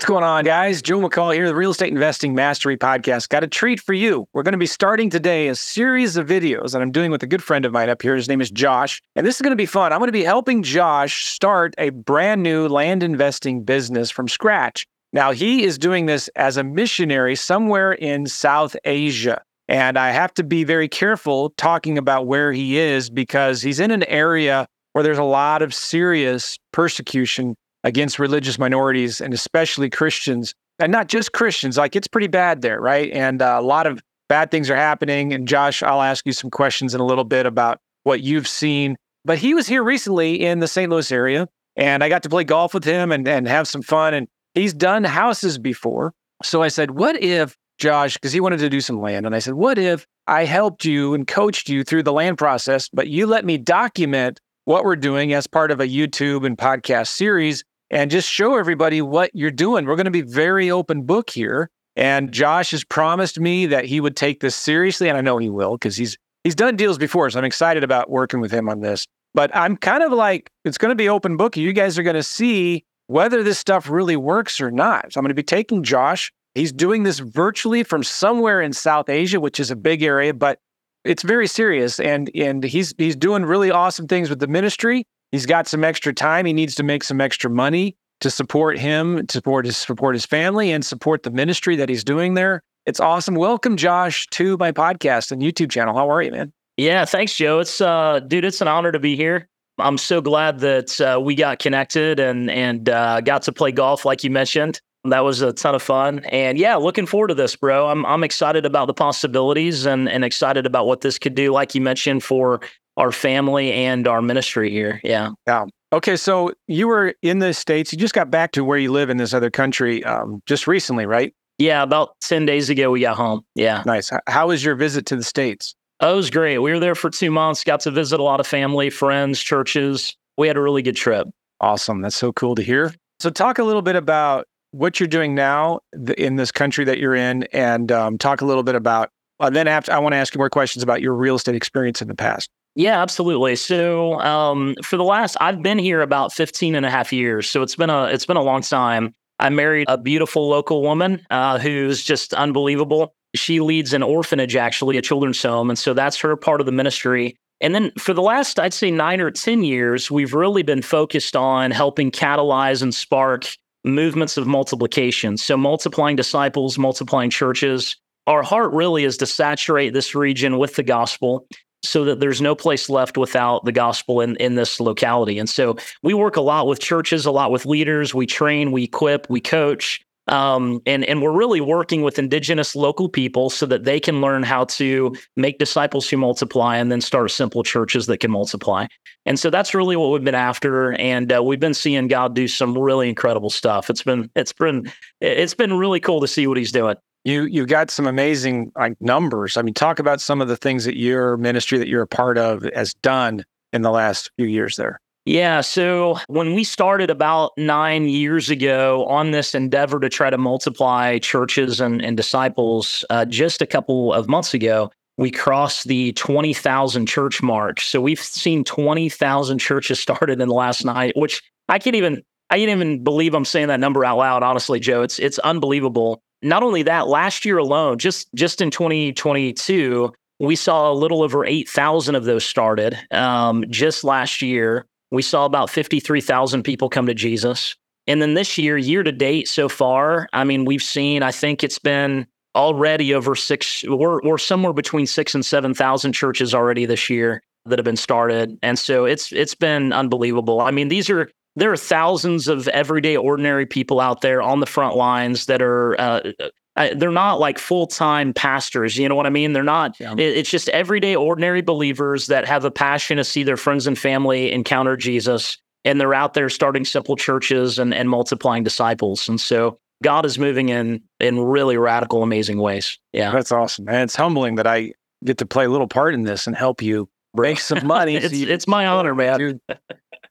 What's going on, guys? Joe McCall here, the Real Estate Investing Mastery Podcast. Got a treat for you. We're going to be starting today a series of videos that I'm doing with a good friend of mine up here. His name is Josh, and this is going to be fun. I'm going to be helping Josh start a brand new land investing business from scratch. Now, he is doing this as a missionary somewhere in South Asia. And I have to be very careful talking about where he is because he's in an area where there's a lot of serious persecution against religious minorities and especially Christians, and not just Christians. Like it's pretty bad there, right? And uh, a lot of bad things are happening. And Josh, I'll ask you some questions in a little bit about what you've seen. But he was here recently in the St. Louis area, and I got to play golf with him and, and have some fun. And he's done houses before. So I said, What if, Josh, because he wanted to do some land, and I said, What if I helped you and coached you through the land process, but you let me document what we're doing as part of a YouTube and podcast series and just show everybody what you're doing. We're going to be very open book here. And Josh has promised me that he would take this seriously, and I know he will because he's he's done deals before, so I'm excited about working with him on this. But I'm kind of like it's going to be open book. You guys are going to see whether this stuff really works or not. So I'm going to be taking Josh. He's doing this virtually from somewhere in South Asia, which is a big area, but it's very serious. And and he's he's doing really awesome things with the ministry. He's got some extra time. He needs to make some extra money to support him, to support his support his family, and support the ministry that he's doing there. It's awesome. Welcome, Josh, to my podcast and YouTube channel. How are you, man? Yeah, thanks, Joe. It's uh, dude, it's an honor to be here. I'm so glad that uh, we got connected and and uh, got to play golf, like you mentioned. That was a ton of fun, and yeah, looking forward to this, bro. I'm I'm excited about the possibilities and and excited about what this could do, like you mentioned, for our family and our ministry here. Yeah. Yeah. Okay. So you were in the States. You just got back to where you live in this other country um, just recently, right? Yeah. About 10 days ago, we got home. Yeah. Nice. How was your visit to the States? Oh, it was great. We were there for two months, got to visit a lot of family, friends, churches. We had a really good trip. Awesome. That's so cool to hear. So, talk a little bit about what you're doing now in this country that you're in, and um, talk a little bit about. Uh, then, after I want to ask you more questions about your real estate experience in the past. Yeah, absolutely. So, um, for the last, I've been here about 15 and a half years. So it's been a, it's been a long time. I married a beautiful local woman uh, who's just unbelievable. She leads an orphanage, actually, a children's home. And so that's her part of the ministry. And then for the last, I'd say nine or 10 years, we've really been focused on helping catalyze and spark movements of multiplication. So multiplying disciples, multiplying churches. Our heart really is to saturate this region with the gospel so that there's no place left without the gospel in, in this locality. And so we work a lot with churches, a lot with leaders. We train, we equip, we coach. Um, and, and we're really working with indigenous local people so that they can learn how to make disciples who multiply and then start simple churches that can multiply. And so that's really what we've been after. And uh, we've been seeing God do some really incredible stuff. It's been, it's been, it's been really cool to see what he's doing you you got some amazing like numbers. I mean, talk about some of the things that your ministry that you're a part of has done in the last few years there. Yeah. So when we started about nine years ago on this endeavor to try to multiply churches and, and disciples, uh, just a couple of months ago, we crossed the 20,000 church mark. So we've seen 20,000 churches started in the last night, which I can't even I can't even believe I'm saying that number out loud. Honestly, Joe, it's it's unbelievable not only that, last year alone, just just in 2022, we saw a little over 8,000 of those started. Um, just last year, we saw about 53,000 people come to Jesus. And then this year, year to date so far, I mean, we've seen, I think it's been already over six, we're, we're somewhere between six and 7,000 churches already this year that have been started. And so it's it's been unbelievable. I mean, these are there are thousands of everyday ordinary people out there on the front lines that are uh, uh they're not like full-time pastors you know what i mean? They're not yeah. it's just everyday ordinary believers that have a passion to see their friends and family encounter jesus and they're out there starting simple churches and, and multiplying disciples and so god is moving in in really radical amazing ways. Yeah. That's awesome and it's humbling that i get to play a little part in this and help you make some money. it's, so you- it's my honor, man. Dude,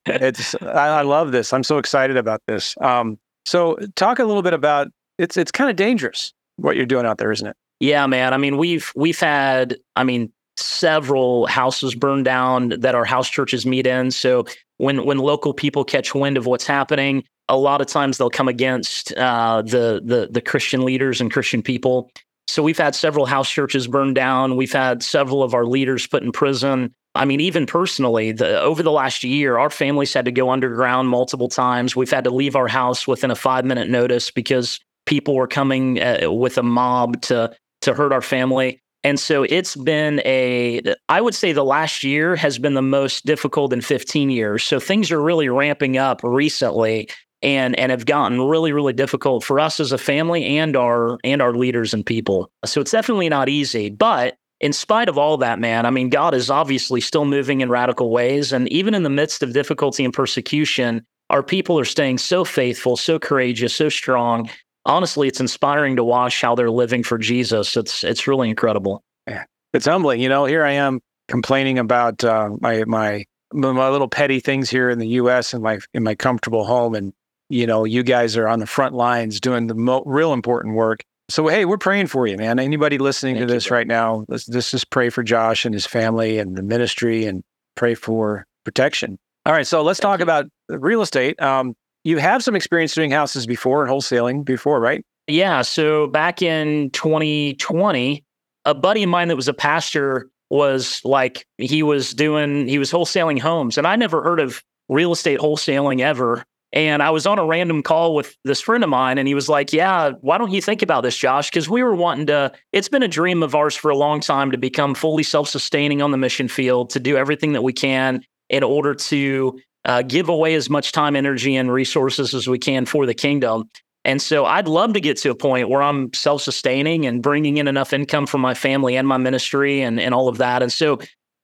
it's I, I love this. I'm so excited about this. Um, so talk a little bit about it's it's kind of dangerous what you're doing out there, isn't it? Yeah, man. I mean, we've we've had, I mean, several houses burned down that our house churches meet in. So when when local people catch wind of what's happening, a lot of times they'll come against uh, the the the Christian leaders and Christian people. So we've had several house churches burned down. We've had several of our leaders put in prison. I mean, even personally, the, over the last year, our families had to go underground multiple times. We've had to leave our house within a five minute notice because people were coming uh, with a mob to to hurt our family. And so it's been a, I would say the last year has been the most difficult in 15 years. So things are really ramping up recently and and have gotten really really difficult for us as a family and our and our leaders and people. So it's definitely not easy, but in spite of all that, man, I mean, God is obviously still moving in radical ways. And even in the midst of difficulty and persecution, our people are staying so faithful, so courageous, so strong. Honestly, it's inspiring to watch how they're living for Jesus. It's it's really incredible. It's humbling. You know, here I am complaining about uh, my my my little petty things here in the U.S. and my in my comfortable home, and you know, you guys are on the front lines doing the mo- real important work. So hey, we're praying for you, man. Anybody listening Thank to this bro. right now, let's, let's just pray for Josh and his family and the ministry, and pray for protection. All right, so let's Thank talk you. about real estate. Um, you have some experience doing houses before and wholesaling before, right? Yeah. So back in 2020, a buddy of mine that was a pastor was like, he was doing, he was wholesaling homes. And I never heard of real estate wholesaling ever. And I was on a random call with this friend of mine, and he was like, Yeah, why don't you think about this, Josh? Because we were wanting to, it's been a dream of ours for a long time to become fully self sustaining on the mission field, to do everything that we can in order to uh, give away as much time, energy, and resources as we can for the kingdom. And so I'd love to get to a point where I'm self sustaining and bringing in enough income from my family and my ministry and, and all of that. And so,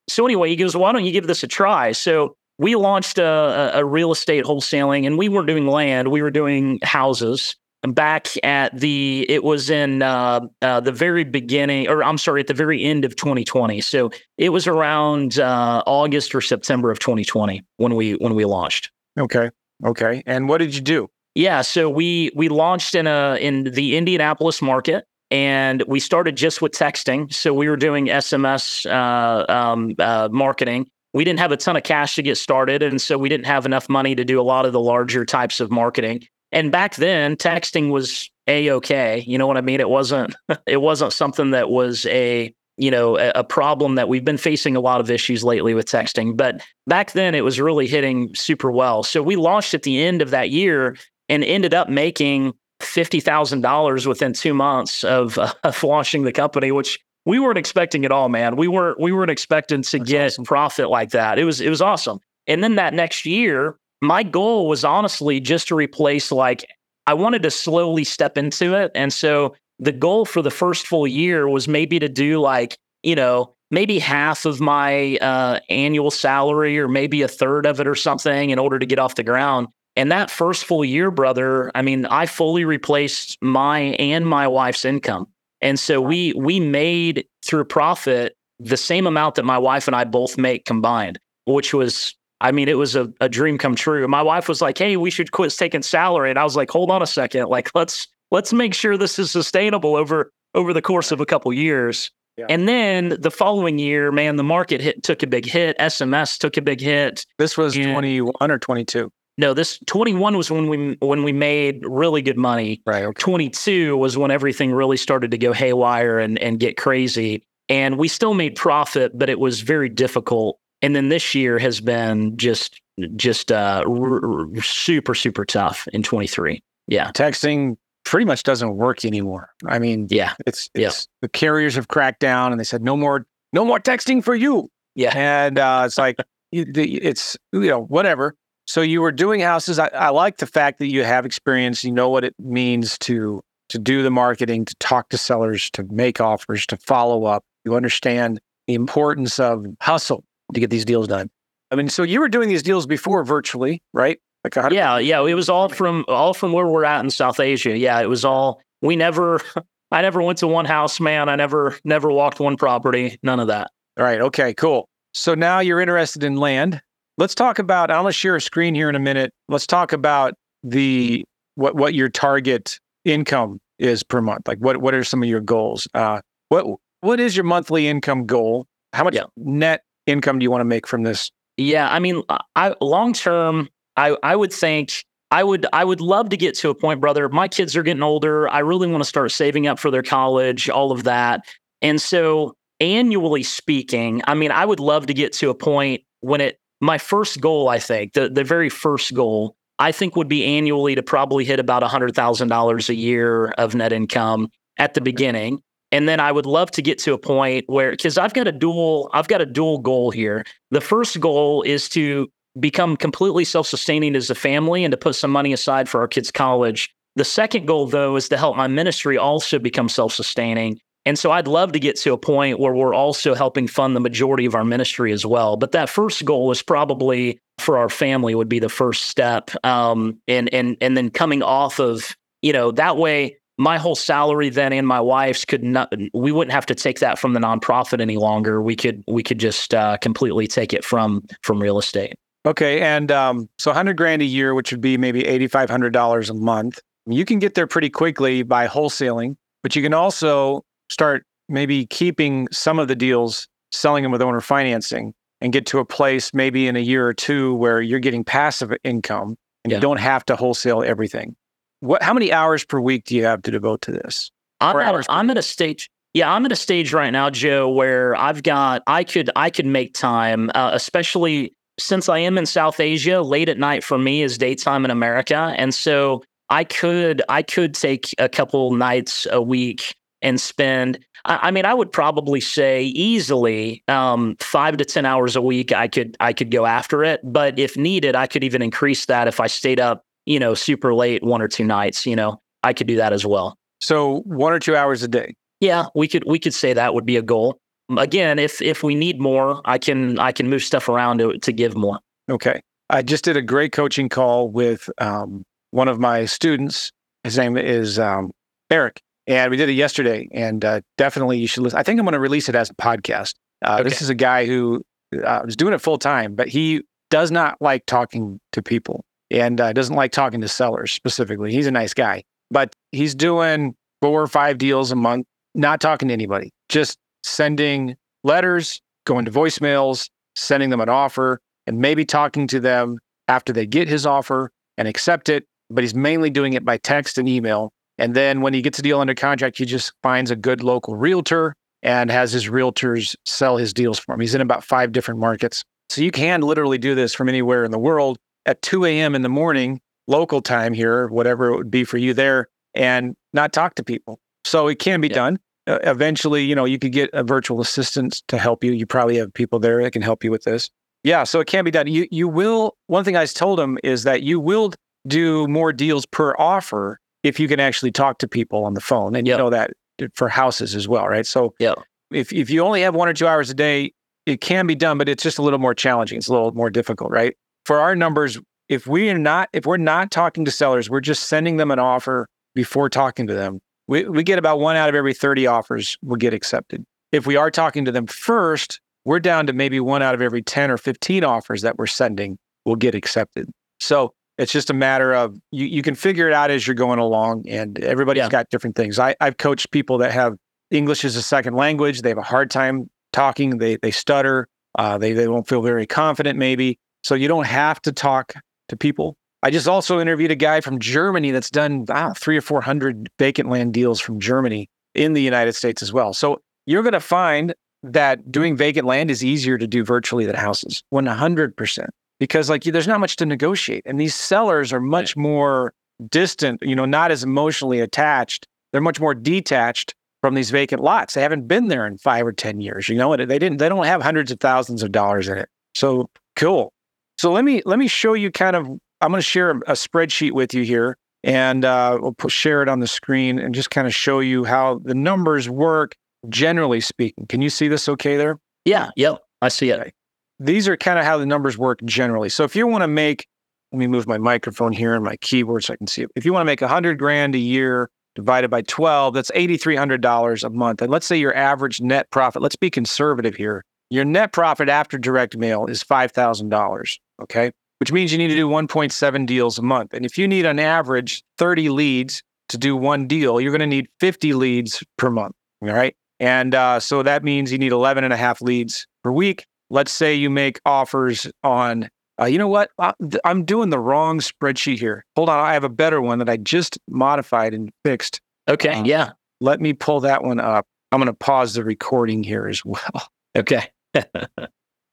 so anyway, he goes, why don't you give this a try? So we launched a, a, real estate wholesaling and we weren't doing land, we were doing houses back at the, it was in uh, uh, the very beginning, or I'm sorry, at the very end of 2020. So it was around uh, August or September of 2020 when we, when we launched. Okay, okay. And what did you do? Yeah, so we we launched in a in the Indianapolis market, and we started just with texting. So we were doing SMS uh, um, uh, marketing. We didn't have a ton of cash to get started, and so we didn't have enough money to do a lot of the larger types of marketing. And back then, texting was a okay. You know what I mean? It wasn't it wasn't something that was a you know a, problem that we've been facing a lot of issues lately with texting. But back then, it was really hitting super well. So we launched at the end of that year and ended up making fifty thousand dollars within two months of, uh, of launching the company, which we weren't expecting it all, man. We weren't we weren't expecting to That's get awesome. profit like that. It was it was awesome. And then that next year, my goal was honestly just to replace like I wanted to slowly step into it, and so the goal for the first full year was maybe to do like you know maybe half of my uh, annual salary or maybe a third of it or something in order to get off the ground. And that first full year, brother, I mean, I fully replaced my and my wife's income. And so we we made through profit the same amount that my wife and I both make combined, which was I mean, it was a, a dream come true. My wife was like, "Hey, we should quit taking salary," and I was like, "Hold on a second, like let's let's make sure this is sustainable over over the course of a couple years." Yeah. And then the following year, man, the market hit took a big hit. SMS took a big hit. This was Yeah. 21 or 22. No, this 21 was when we when we made really good money. Right. Okay. 22 was when everything really started to go haywire and, and get crazy. And we still made profit, but it was very difficult. And then this year has been just just uh, r- r- super super tough in 23. Yeah, Texting pretty much doesn't work anymore. I mean, yeah, it's, Yeah. it's the carriers have cracked down and they said no more no more texting for you. yeah. And uh, it's like it's you know whatever. So you were doing houses. I, I like the fact that you have experience. You know what it means to to do the marketing, to talk to sellers, to make offers, to follow up. You understand the importance of hustle to get these deals done. I mean, so you were doing these deals before virtually, right? Like hundred- Yeah, yeah. It was all from all from where we're at in South Asia. Yeah, it was all. We never. I never went to one house, man. I never never walked one property. None of that. All right. Okay. Cool. So now you're interested in land. Let's talk about. I'm going to share a screen here in a minute. Let's talk about the what what your target income is per month. Like what what are some of your goals? Uh, what what is your monthly income goal? How much Yeah. net income do you want to make from this? Yeah, I mean, I long term, I I would think I would I would love to get to a point, brother. My kids are getting older. I really want to start saving up for their college, all of that. And so, annually speaking, I mean, I would love to get to a point when it my first goal, I think, the the very first goal, I think would be annually to probably hit about $100,000 a year of net income at the beginning. And then I would love to get to a point where because I've got a dual I've got a dual goal here. The first goal is to become completely self-sustaining as a family and to put some money aside for our kids' college. The second goal though is to help my ministry also become self-sustaining. And so I'd love to get to a point where we're also helping fund the majority of our ministry as well. But that first goal is probably for our family would be the first step. Um, and and and then coming off of, you know, that way my whole salary then and my wife's could not we wouldn't have to take that from the nonprofit any longer. We could we could just uh, completely take it from from real estate. Okay, and um, so 100 grand a year, which would be maybe $8,500 a month. You can get there pretty quickly by wholesaling, but you can also start maybe keeping some of the deals, selling them with owner financing, and get to a place maybe in a year or two where you're getting passive income and Yeah. you don't have to wholesale everything. What? How many hours per week do you have to devote to this? I'm at, I'm at a stage. Yeah, I'm at a stage right now, Joe, where I've got I could I could make time, uh, especially since I am in South Asia. Late at night for me is daytime in America, and so I could I could take a couple nights a week and spend. I, I mean, I would probably say easily um, five to ten hours a week. I could I could go after it, but if needed, I could even increase that if I stayed up, you know, super late one or two nights. You know, I could do that as well. So one or two hours a day. Yeah, we could we could say that would be a goal. Again, if if we need more, I can I can move stuff around to to give more. Okay. I just did a great coaching call with um, one of my students. His name is um, Eric, and we did it yesterday. And uh, definitely, you should listen. I think I'm going to release it as a podcast. Uh, This is a guy who uh, was doing it full time, but he does not like talking to people and uh, doesn't like talking to sellers specifically. He's a nice guy, but he's doing four or five deals a month, not talking to anybody, just sending letters, going to voicemails, sending them an offer, and maybe talking to them after they get his offer and accept it. But he's mainly doing it by text and email. And then when he gets a deal under contract, he just finds a good local realtor and has his realtors sell his deals for him. He's in about five different markets. So you can literally do this from anywhere in the world at 2 a.m. in the morning, local time here, whatever it would be for you there, and not talk to people. So it can be Yeah. done. Uh, eventually, you know, you could get a virtual assistant to help you. You probably have people there that can help you with this. Yeah, so it can be done. You you will. One thing I told him is that you will do more deals per offer if you can actually talk to people on the phone, and Yep. you know that for houses as well, right? So Yep. if if you only have one or two hours a day, it can be done, but it's just a little more challenging. It's a little more difficult, right? For our numbers, if we are not if we're not talking to sellers, we're just sending them an offer before talking to them. We we get about one out of every 30 offers will get accepted. If we are talking to them first, we're down to maybe one out of every 10 or 15 offers that we're sending will get accepted. So it's just a matter of you, you can figure it out as you're going along, and everybody's Yeah. got different things. I, I've coached people that have English as a second language. They have a hard time talking. They they stutter. Uh, they they won't feel very confident. Maybe so. You don't have to talk to people. I just also interviewed a guy from Germany that's done ah, three or four hundred vacant land deals from Germany in the United States as well. So you're going to find that doing vacant land is easier to do virtually than houses, one hundred percent. Because like there's not much to negotiate, and these sellers are much more distant. You know, not as emotionally attached. They're much more detached from these vacant lots. They haven't been there in five or ten years. You know, and they didn't. They don't have hundreds of thousands of dollars in it. So cool. So let me let me show you kind of. I'm going to share a, a spreadsheet with you here, and uh, we'll put, share it on the screen and just kind of show you how the numbers work. Generally speaking, can you see this okay there? Yeah. Yep. I see it. These are kind of how the numbers work generally. So if you want to make, let me move my microphone here and my keyboard so I can see it. If you want to make a hundred grand a year divided by 12, that's $8,300 a month. And let's say your average net profit, let's be conservative here, your net profit after direct mail is $5,000. Okay. Which means you need to do 1.7 deals a month. And if you need on average 30 leads to do one deal, you're going to need 50 leads per month. All right. And uh, so that means you need 11 and a half leads per week. Let's say you make offers on, uh, you know what? Uh, I'm doing the wrong spreadsheet here. Hold on. I have a better one that I just modified and fixed. Okay. Uh, yeah. Let me pull that one up. I'm going to pause the recording here as well. Okay.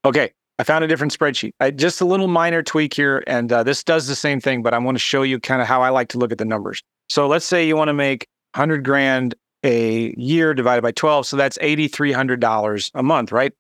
okay. I found a different spreadsheet. I, just a little minor tweak here. And uh, this does the same thing, but I want to show you kind of how I like to look at the numbers. So let's say you want to make 100 grand a year divided by 12. So that's $8,300 a month, right?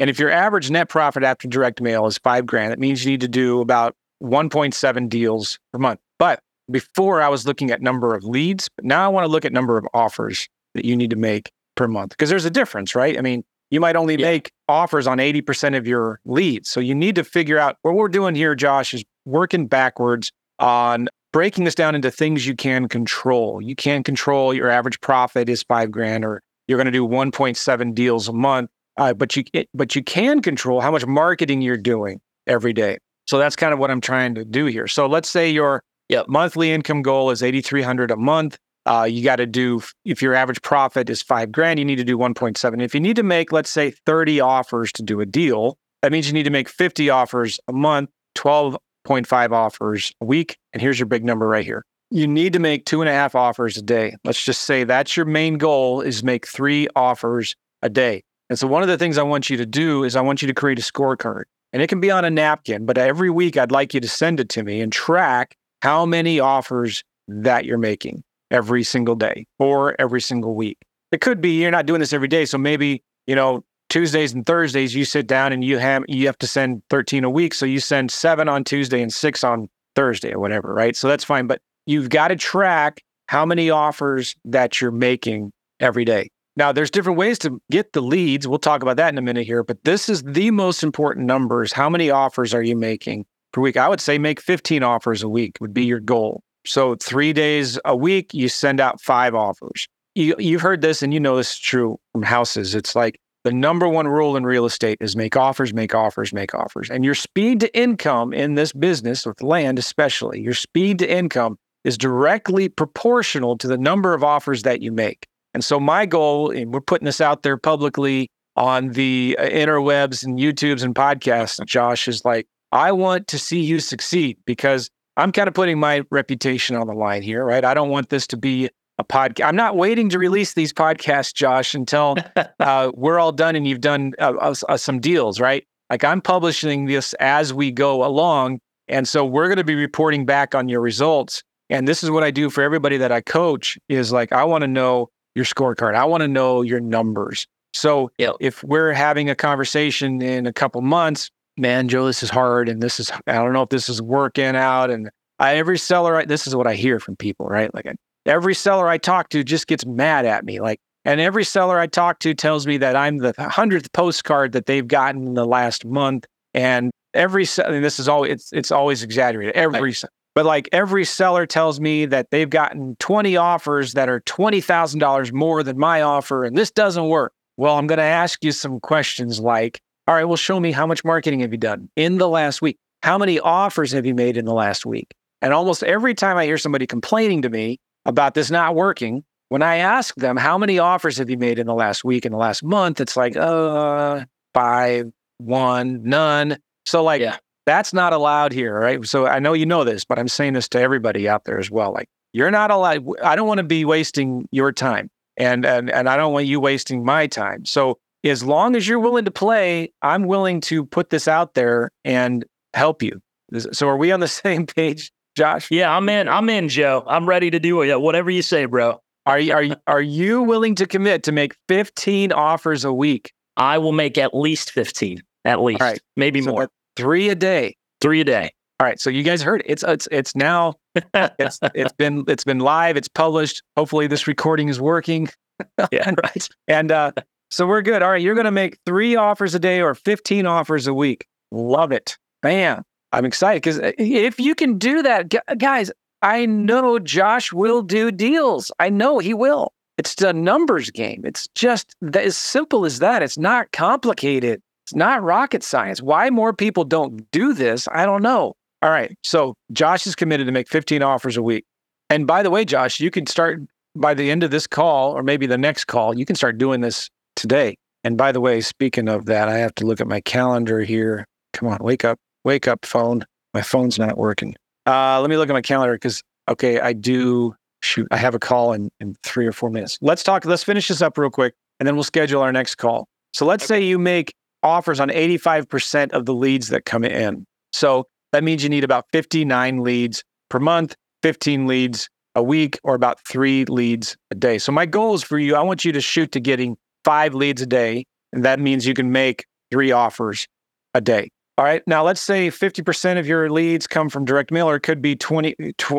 And if your average net profit after direct mail is five grand, that means you need to do about 1.7 deals per month. But before I was looking at number of leads, but now I want to look at number of offers that you need to make per month because there's a difference, right? I mean, you might only yeah. make offers on 80% of your leads. So you need to figure out what we're doing here, Josh, is working backwards on breaking this down into things you can control. You can control your average profit is five grand, or you're going to do 1.7 deals a month. Uh, but you but you can control how much marketing you're doing every day. So that's kind of what I'm trying to do here. So let's say your yep. monthly income goal is 8,300 a month. Uh, you got to do if your average profit is five grand, you need to do 1.7. If you need to make, let's say, 30 offers to do a deal, that means you need to make 50 offers a month, 12.5 offers a week. And here's your big number right here. You need to make two and a half offers a day. Let's just say that's your main goal is make three offers a day. And so one of the things I want you to do is I want you to create a scorecard. And it can be on a napkin, but every week I'd like you to send it to me and track how many offers that you're making every single day or every single week. It could be you're not doing this every day. So maybe, you know, Tuesdays and Thursdays, you sit down and you have you have to send 13 a week. So you send seven on Tuesday and six on Thursday or whatever, right? So that's fine. But you've got to track how many offers that you're making every day. Now, there's different ways to get the leads. We'll talk about that in a minute here, but this is the most important numbers. How many offers are you making per week? I would say make 15 offers a week would be your goal. So, three days a week, you send out five offers. You, you've heard this and you know this is true from houses. It's like the number one rule in real estate is make offers, make offers, make offers. And your speed to income in this business, with land especially, your speed to income is directly proportional to the number of offers that you make. And so, my goal, and we're putting this out there publicly on the uh, interwebs and YouTubes and podcasts, Josh, is like, I want to see you succeed because I'm kind of putting my reputation on the line here, right? I don't want this to be a podcast. I'm not waiting to release these podcasts, Josh, until uh, we're all done and you've done uh, uh, uh, some deals, right? Like I'm publishing this as we go along. And so we're going to be reporting back on your results. And this is what I do for everybody that I coach is like, I want to know your scorecard. I want to know your numbers. So yep. if we're having a conversation in a couple months, man, Joe, this is hard. And this is, I don't know if this is working out. And I, every seller, I, this is what I hear from people, right? Like every seller I talk to just gets mad at me. Like, and every seller I talk to tells me that I'm the hundredth postcard that they've gotten in the last month. And every, and this is always, it's, it's always exaggerated. Every, right. But like every seller tells me that they've gotten 20 offers that are $20,000 more than my offer. And this doesn't work. Well, I'm going to ask you some questions like, all right, well, show me how much marketing have you done in the last week? How many offers have you made in the last week? And almost every time I hear somebody complaining to me, about this not working. When I ask them, how many offers have you made in the last week, in the last month? It's like, uh, five, one, none. So, like, yeah. That's not allowed here, right? So, I know you know this, but I'm saying this to everybody out there as well. Like, you're not allowed. I don't want to be wasting your time, and and and I don't want you wasting my time. So, as long as you're willing to play, I'm willing to put this out there and help you. So, are we on the same page? Josh? Yeah, I'm in. I'm in, Joe. I'm ready to do it. Whatever you say, bro. Are you are you, are you willing to commit to make 15 offers a week? I will make at least 15. At least. Right. Maybe so more. Three a day. Three a day. All right. So you guys heard it. It's it's it's now it's it's been it's been live. It's published. Hopefully this recording is working. yeah. Right. And uh, so we're good. All right. You're gonna make three offers a day or 15 offers a week. Love it. Bam. I'm excited because uh, if you can do that, guys, I know Josh will do deals. I know he will. It's a numbers game. It's just as simple as that. It's not complicated. It's not rocket science. Why more people don't do this, I don't know. All right. So Josh is committed to make 15 offers a week. And by the way, Josh, you can start by the end of this call or maybe the next call, you can start doing this today. And by the way, speaking of that, I have to look at my calendar here. Come on, wake up, wake up, phone. My phone's not working. Uh, let me look at my calendar because, okay, I do shoot, I have a call in, in three or four minutes. Let's talk, let's finish this up real quick and then we'll schedule our next call. So let's say you make offers on 85% of the leads that come in. So that means you need about 59 leads per month, 15 leads a week, or about three leads a day. So my goal is for you, I want you to shoot to getting five leads a day. And that means you can make three offers a day. All right. Now, let's say 50% of your leads come from direct mail, or it could be 20,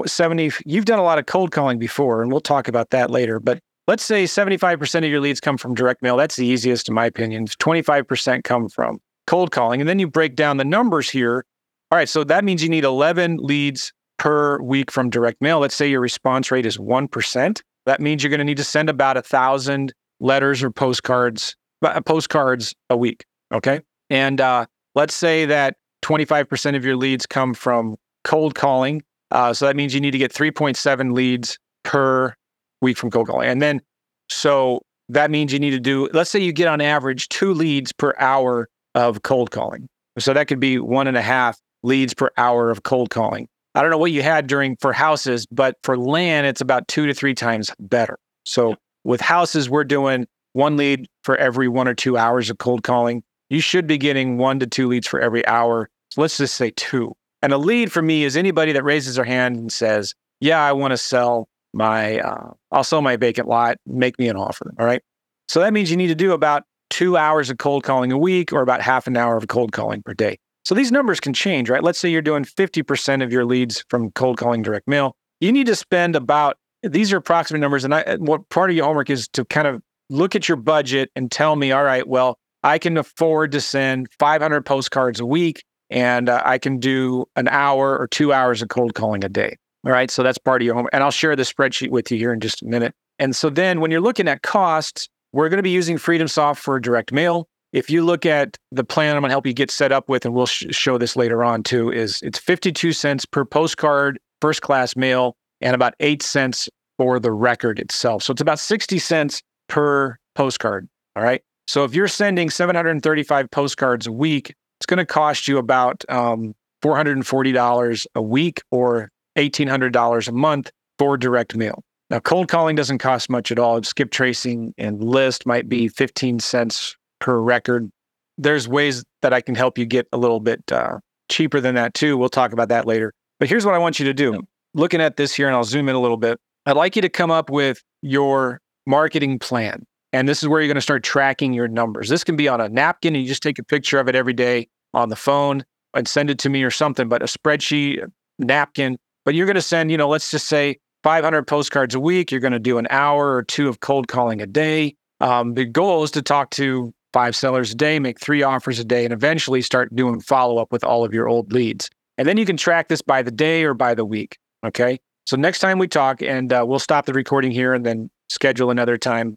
70. You've done a lot of cold calling before, and we'll talk about that later. But let's say 75% of your leads come from direct mail. That's the easiest, in my opinion. 25% come from cold calling. And then you break down the numbers here. All right. So that means you need 11 leads per week from direct mail. Let's say your response rate is 1%. That means you're going to need to send about a thousand letters or postcards, uh, postcards a week. Okay. And uh, let's say that 25% of your leads come from cold calling. Uh, so that means you need to get 3.7 leads per week from cold calling. And then, so that means you need to do, let's say you get on average two leads per hour of cold calling. So that could be one and a half leads per hour of cold calling. I don't know what you had during for houses, but for land, it's about two to three times better. So with houses, we're doing one lead for every one or two hours of cold calling. You should be getting one to two leads for every hour. So let's just say two. And a lead for me is anybody that raises their hand and says, Yeah, I want to sell my, uh, I'll sell my vacant lot, make me an offer. All right. So that means you need to do about two hours of cold calling a week or about half an hour of cold calling per day. So these numbers can change, right? Let's say you're doing 50% of your leads from cold calling direct mail. You need to spend about these are approximate numbers. And I, what part of your homework is to kind of look at your budget and tell me, all right, well, I can afford to send 500 postcards a week and uh, I can do an hour or two hours of cold calling a day. All right. So that's part of your homework. And I'll share the spreadsheet with you here in just a minute. And so then when you're looking at costs, we're going to be using FreedomSoft for direct mail. If you look at the plan I'm going to help you get set up with, and we'll sh- show this later on too, is it's 52 cents per postcard, first class mail, and about eight cents for the record itself. So it's about 60 cents per postcard. All right. So if you're sending 735 postcards a week, it's going to cost you about um, $440 a week or $1,800 a month for direct mail. Now, cold calling doesn't cost much at all. Skip tracing and list might be 15 cents per record. There's ways that I can help you get a little bit uh, cheaper than that too. We'll talk about that later. But here's what I want you to do looking at this here, and I'll zoom in a little bit, I'd like you to come up with your marketing plan. And this is where you're going to start tracking your numbers. This can be on a napkin and you just take a picture of it every day on the phone and send it to me or something, but a spreadsheet, napkin. But you're going to send, you know, let's just say 500 postcards a week. You're going to do an hour or two of cold calling a day. Um, the goal is to talk to five sellers a day, make three offers a day, and eventually start doing follow up with all of your old leads. And then you can track this by the day or by the week. Okay. So next time we talk, and uh, we'll stop the recording here and then schedule another time.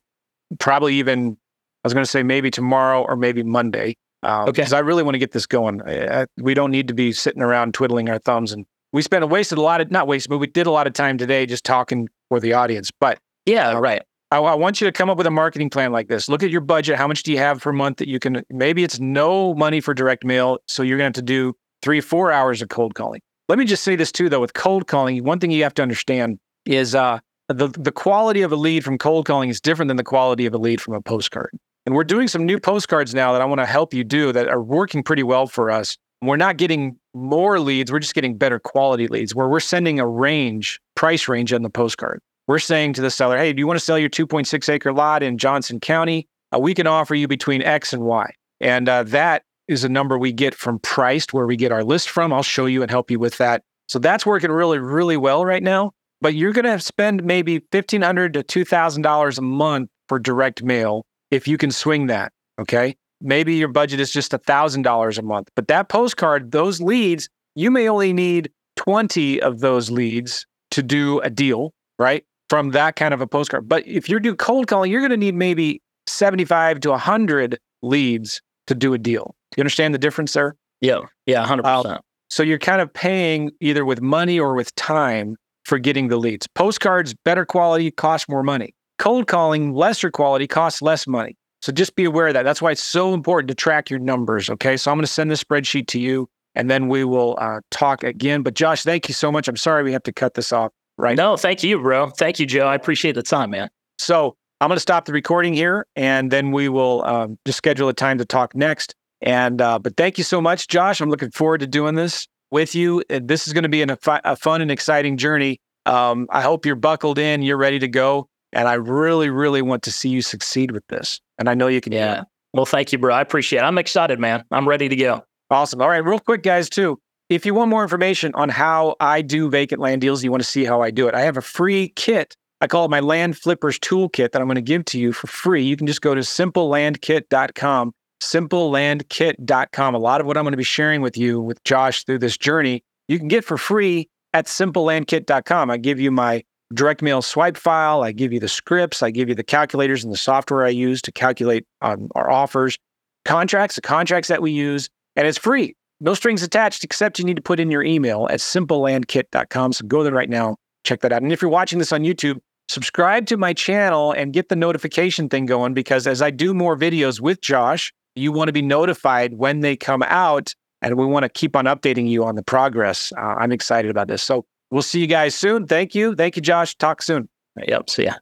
Probably even, I was going to say maybe tomorrow or maybe Monday. Uh, okay. Because I really want to get this going. I, I, we don't need to be sitting around twiddling our thumbs. And we spent a wasted a lot of, not wasted, but we did a lot of time today just talking for the audience. But yeah, right. I, I want you to come up with a marketing plan like this. Look at your budget. How much do you have per month that you can, maybe it's no money for direct mail. So you're going to have to do three, four hours of cold calling. Let me just say this too, though, with cold calling, one thing you have to understand is uh, the, the quality of a lead from cold calling is different than the quality of a lead from a postcard. And we're doing some new postcards now that I want to help you do that are working pretty well for us. We're not getting more leads, we're just getting better quality leads where we're sending a range, price range on the postcard. We're saying to the seller, hey, do you want to sell your 2.6 acre lot in Johnson County? Uh, we can offer you between X and Y. And uh, that is a number we get from Priced, where we get our list from. I'll show you and help you with that. So that's working really, really well right now. But you're going to spend maybe 1,500 to $2,000 a month for direct mail if you can swing that. Okay. Maybe your budget is just $1,000 a month. But that postcard, those leads, you may only need 20 of those leads to do a deal, right? From that kind of a postcard. But if you do cold calling, you're going to need maybe 75 to 100 leads to do a deal. you understand the difference there? Yeah. Yeah. 100%. Uh, so you're kind of paying either with money or with time for getting the leads. Postcards, better quality, cost more money. Cold calling, lesser quality, costs less money. So just be aware of that. That's why it's so important to track your numbers. Okay. So I'm going to send this spreadsheet to you and then we will uh, talk again. But Josh, thank you so much. I'm sorry we have to cut this off right No, thank you, bro. Thank you, Joe. I appreciate the time, man. So I'm going to stop the recording here and then we will um, just schedule a time to talk next. And, uh, but thank you so much, Josh. I'm looking forward to doing this with you. This is going to be an, a, a, fun and exciting journey. Um, I hope you're buckled in, you're ready to go. And I really, really want to see you succeed with this. And I know you can. Yeah. Well, thank you, bro. I appreciate it. I'm excited, man. I'm ready to go. Awesome. All right. Real quick, guys, too. If you want more information on how I do vacant land deals, you want to see how I do it, I have a free kit. I call it my Land Flippers Toolkit that I'm going to give to you for free. You can just go to simplelandkit.com, simplelandkit.com. A lot of what I'm going to be sharing with you with Josh through this journey, you can get for free at simplelandkit.com. I give you my direct mail swipe file. I give you the scripts. I give you the calculators and the software I use to calculate um, our offers, contracts, the contracts that we use, and it's free. No strings attached, except you need to put in your email at simplelandkit.com. So go there right now, check that out. And if you're watching this on YouTube, subscribe to my channel and get the notification thing going because as I do more videos with Josh, you want to be notified when they come out. And we want to keep on updating you on the progress. Uh, I'm excited about this. So we'll see you guys soon. Thank you. Thank you, Josh. Talk soon. Yep. See ya.